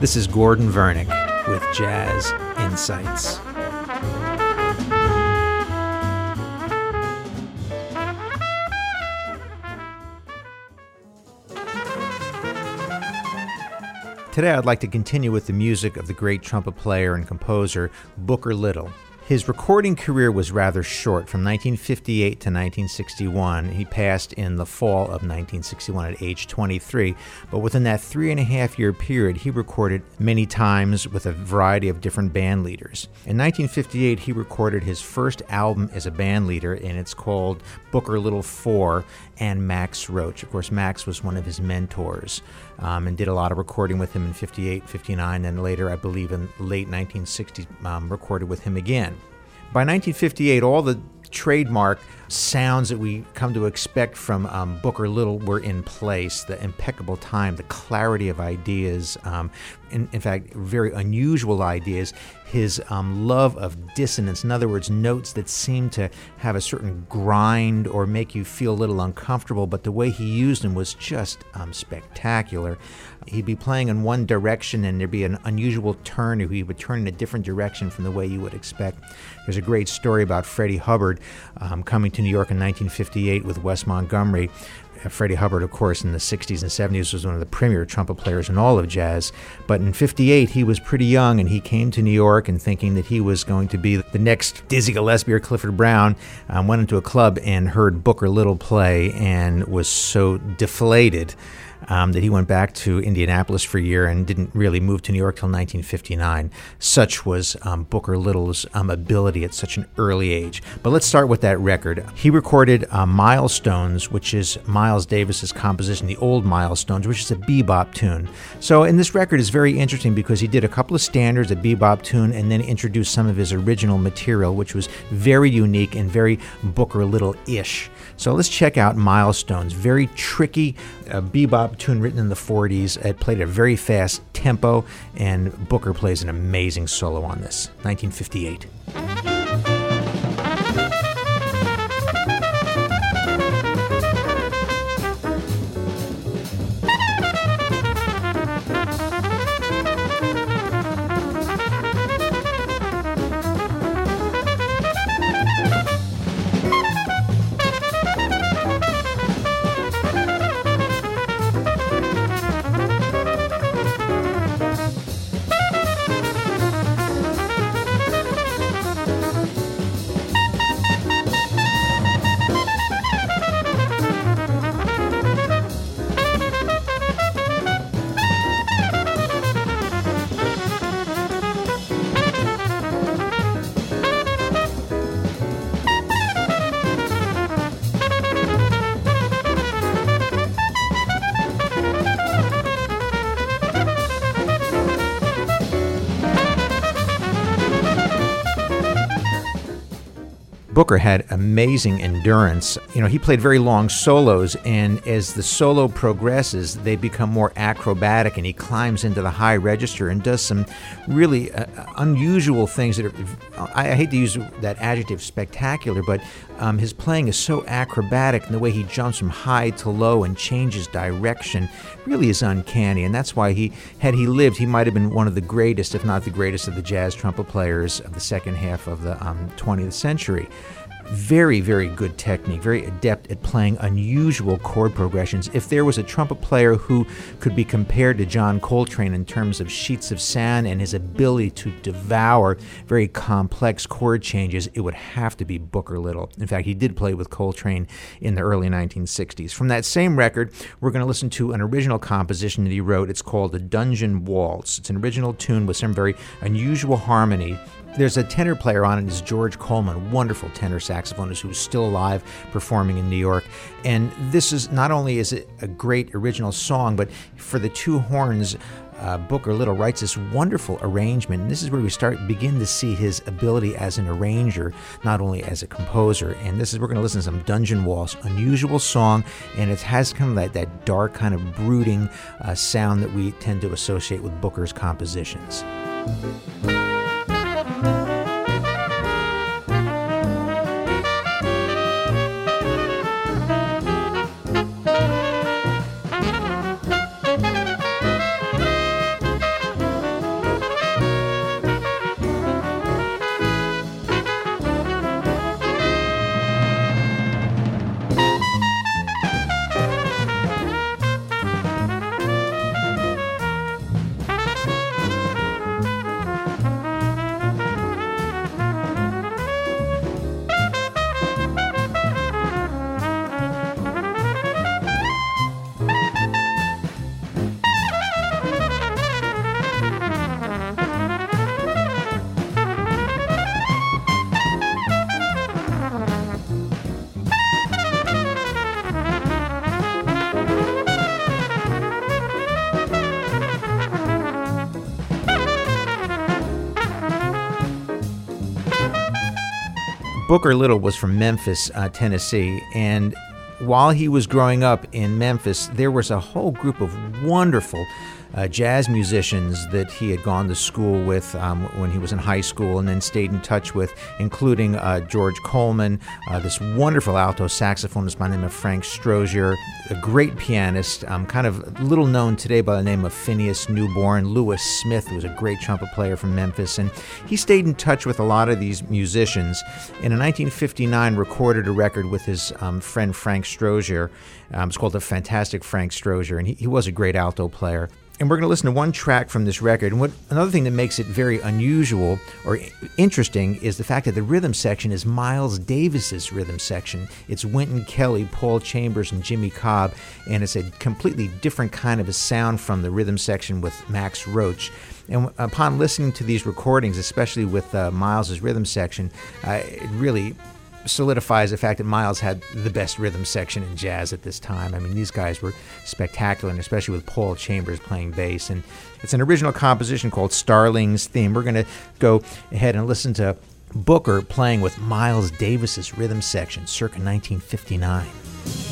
This is Gordon Vernick with Jazz Insights. Today, I'd like to continue with the music of the great trumpet player and composer Booker Little. His recording career was rather short, from 1958 to 1961. He passed in the fall of 1961 at age 23, but within that three and a half year period, he recorded many times with a variety of different band leaders. In 1958, he recorded his first album as a band leader, and it's called Booker Little 4 and Max Roach. Of course, Max was one of his mentors um, and did a lot of recording with him in 58, 59, and later, I believe, in late 1960s, um, recorded with him again. By 1958, all the trademark sounds that we come to expect from um, Booker Little were in place. The impeccable time, the clarity of ideas, um, in, in, fact, very unusual ideas. His um, love of dissonance, in other words, notes that seem to have a certain grind or make you feel a little uncomfortable, but the way he used them was just um, spectacular. He'd be playing in one direction and there'd be an unusual turn, or he would turn in a different direction from the way you would expect. There's a great story about Freddie Hubbard um, coming to New York in 1958 with Wes Montgomery. Freddie Hubbard, of course, in the 60s and 70s was one of the premier trumpet players in all of jazz. But in 58, he was pretty young and he came to New York and thinking that he was going to be the next Dizzy Gillespie or Clifford Brown. Um, went into a club and heard Booker Little play and was so deflated um, that he went back to Indianapolis for a year and didn't really move to New York till 1959. Such was um, Booker Little's um, ability at such an early age. But let's start with that record. He recorded uh, Milestones, which is Miles Davis's composition, the old Milestones, which is a bebop tune. So, in this record is very interesting because he did a couple of standards, a bebop tune, and then introduced some of his original material, which was very unique and very Booker Little ish. So let's check out Milestones. Very tricky uh, bebop tune written in the 40s. It played at a very fast tempo, and Booker plays an amazing solo on this. 1958. Booker had amazing endurance. You know, he played very long solos, and as the solo progresses, they become more acrobatic, and he climbs into the high register and does some really uh, unusual things that are, I, I, hate to use that adjective spectacular, but um, his playing is so acrobatic, and the way he jumps from high to low and changes direction really is uncanny. And that's why he, had he lived, he might have been one of the greatest, if not the greatest, of the jazz trumpet players of the second half of the um, 20th century very, very good technique, very adept at playing unusual chord progressions. If there was a trumpet player who could be compared to John Coltrane in terms of sheets of sound and his ability to devour very complex chord changes, it would have to be Booker Little. In fact, he did play with Coltrane in the early 1960s. From that same record, we're going to listen to an original composition that he wrote. It's called The Dungeon Waltz. It's an original tune with some very unusual harmony there's a tenor player on it, it is George Coleman, wonderful tenor saxophonist who's still alive performing in New York. And this is not only is it a great original song, but for the two horns, uh, Booker Little writes this wonderful arrangement. And this is where we start begin to see his ability as an arranger, not only as a composer. And this is we're going to listen to some Dungeon Waltz, unusual song, and it has kind of that, that dark, kind of brooding uh, sound that we tend to associate with Booker's compositions. Booker Little was from Memphis, uh, Tennessee, and while he was growing up in Memphis, there was a whole group of wonderful uh, jazz musicians that he had gone to school with um, when he was in high school and then stayed in touch with, including uh, George Coleman, uh, this wonderful alto saxophonist by the name of Frank Strozier, a great pianist, um, kind of little known today by the name of Phineas Newborn. Louis Smith who was a great trumpet player from Memphis, and he stayed in touch with a lot of these musicians. And in 1959, recorded a record with his um, friend Frank Strozier. Um, it's called The Fantastic Frank Strozier, and he, he was a great alto player and we're going to listen to one track from this record. And what another thing that makes it very unusual or interesting is the fact that the rhythm section is Miles Davis's rhythm section. It's Wynton Kelly, Paul Chambers, and Jimmy Cobb, and it's a completely different kind of a sound from the rhythm section with Max Roach. And upon listening to these recordings, especially with uh, Miles's rhythm section, uh, it really solidifies the fact that Miles had the best rhythm section in jazz at this time. I mean, these guys were spectacular, and especially with Paul Chambers playing bass. And it's an original composition called Starling's Theme. We're going to go ahead and listen to Booker playing with Miles Davis's rhythm section circa 1959.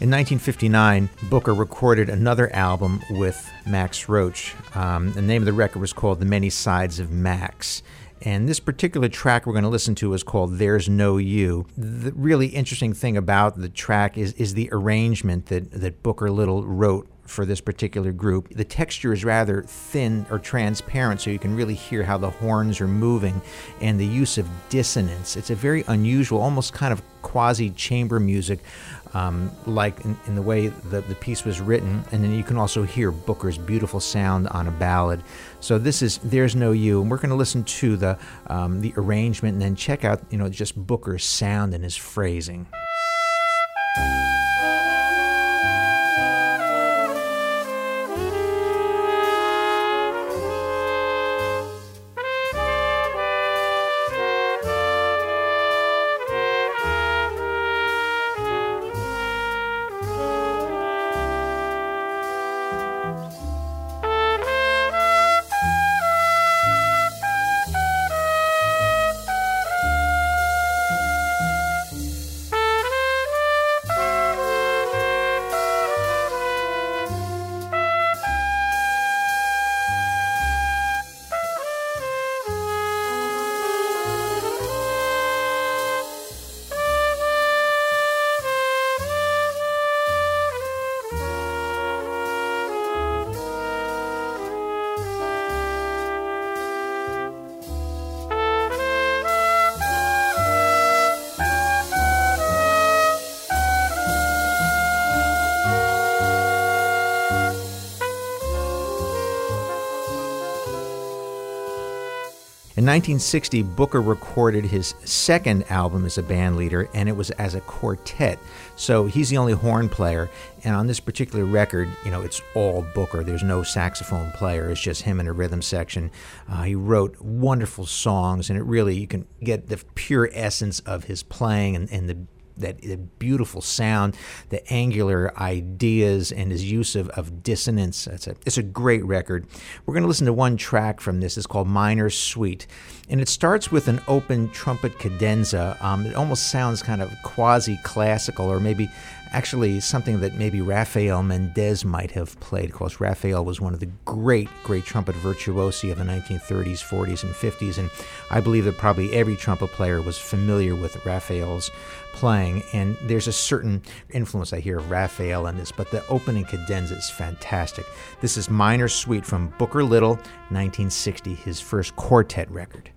In 1959, Booker recorded another album with Max Roach. Um, the name of the record was called The Many Sides of Max. And this particular track we're going to listen to is called There's No You. The really interesting thing about the track is, is the arrangement that, that Booker Little wrote for this particular group. The texture is rather thin or transparent, so you can really hear how the horns are moving and the use of dissonance. It's a very unusual, almost kind of quasi chamber music, um, like in, in, the way the, the piece was written. And then you can also hear Booker's beautiful sound on a ballad. So this is There's No You, and we're going to listen to the, um, the arrangement and then check out, you know, just Booker's sound and his phrasing. In 1960, Booker recorded his second album as a band leader, and it was as a quartet. So he's the only horn player, and on this particular record, you know, it's all Booker. There's no saxophone player. It's just him in a rhythm section. Uh, he wrote wonderful songs, and it really you can get the pure essence of his playing and, and the that beautiful sound, the angular ideas, and his use of, of dissonance. It's a, it's a great record. We're going to listen to one track from this. It's called Minor Sweet. And it starts with an open trumpet cadenza. Um, it almost sounds kind of quasi classical, or maybe actually something that maybe Rafael Mendez might have played. Of course, Rafael was one of the great, great trumpet virtuosi of the 1930s, 40s, and 50s, and I believe that probably every trumpet player was familiar with Rafael's playing, and there's a certain influence I hear of Rafael in this, but the opening cadenza is fantastic. This is Minor Sweet from Booker Little, 1960, his first quartet record.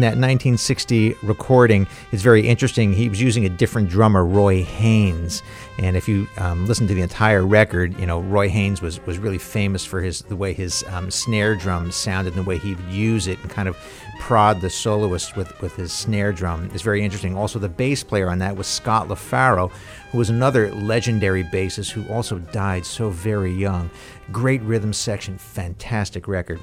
In that 1960 recording is very interesting. He was using a different drummer, Roy Haynes, and if you um, listen to the entire record, you know Roy Haynes was was really famous for his the way his um, snare drum sounded and the way he would use it and kind of prod the soloist with with his snare drum. It's very interesting. Also, the bass player on that was Scott LaFaro, who was another legendary bassist who also died so very young. Great rhythm section, fantastic record.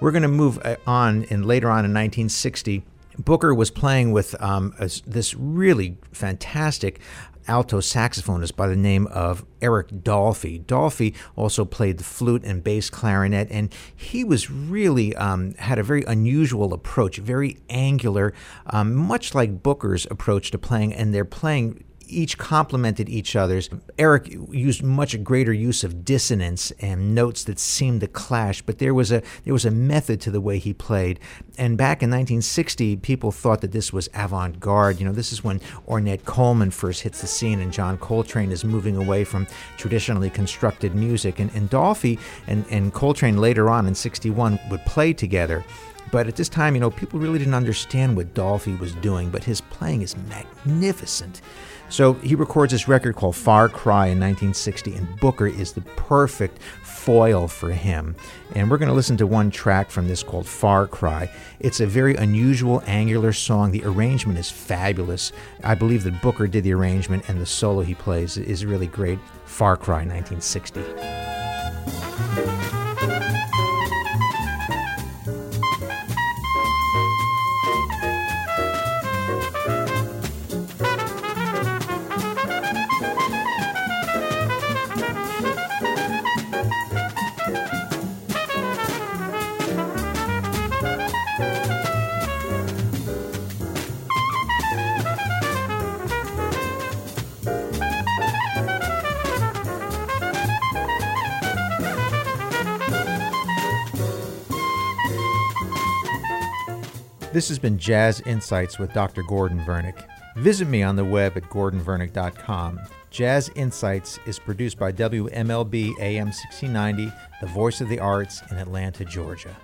We're going to move uh, on, and later on in 1960, Booker was playing with um, a, this really fantastic alto saxophonist by the name of Eric Dolphy. Dolphy also played the flute and bass clarinet, and he was really um, had a very unusual approach, very angular, um, much like Booker's approach to playing. And they're playing each complemented each other's. Eric used much greater use of dissonance and notes that seemed to clash, but there was a there was a method to the way he played. And back in 1960, people thought that this was avant-garde. You know, this is when Ornette Coleman first hits the scene, and John Coltrane is moving away from traditionally constructed music. And, and Dolphy and, and Coltrane later on in 61 would play together. But at this time, you know, people really didn't understand what Dolphy was doing, but his playing is magnificent. So he records this record called Far Cry in 1960, and Booker is the perfect foil for him. And we're going to listen to one track from this called Far Cry. It's a very unusual, angular song. The arrangement is fabulous. I believe that Booker did the arrangement, and the solo he plays is really great. Far Cry 1960. This has been Jazz Insights with Dr. Gordon Vernick. Visit me on the web at gordonvernick.com. Jazz Insights is produced by WMLB AM 1690, the voice of the arts in Atlanta, Georgia.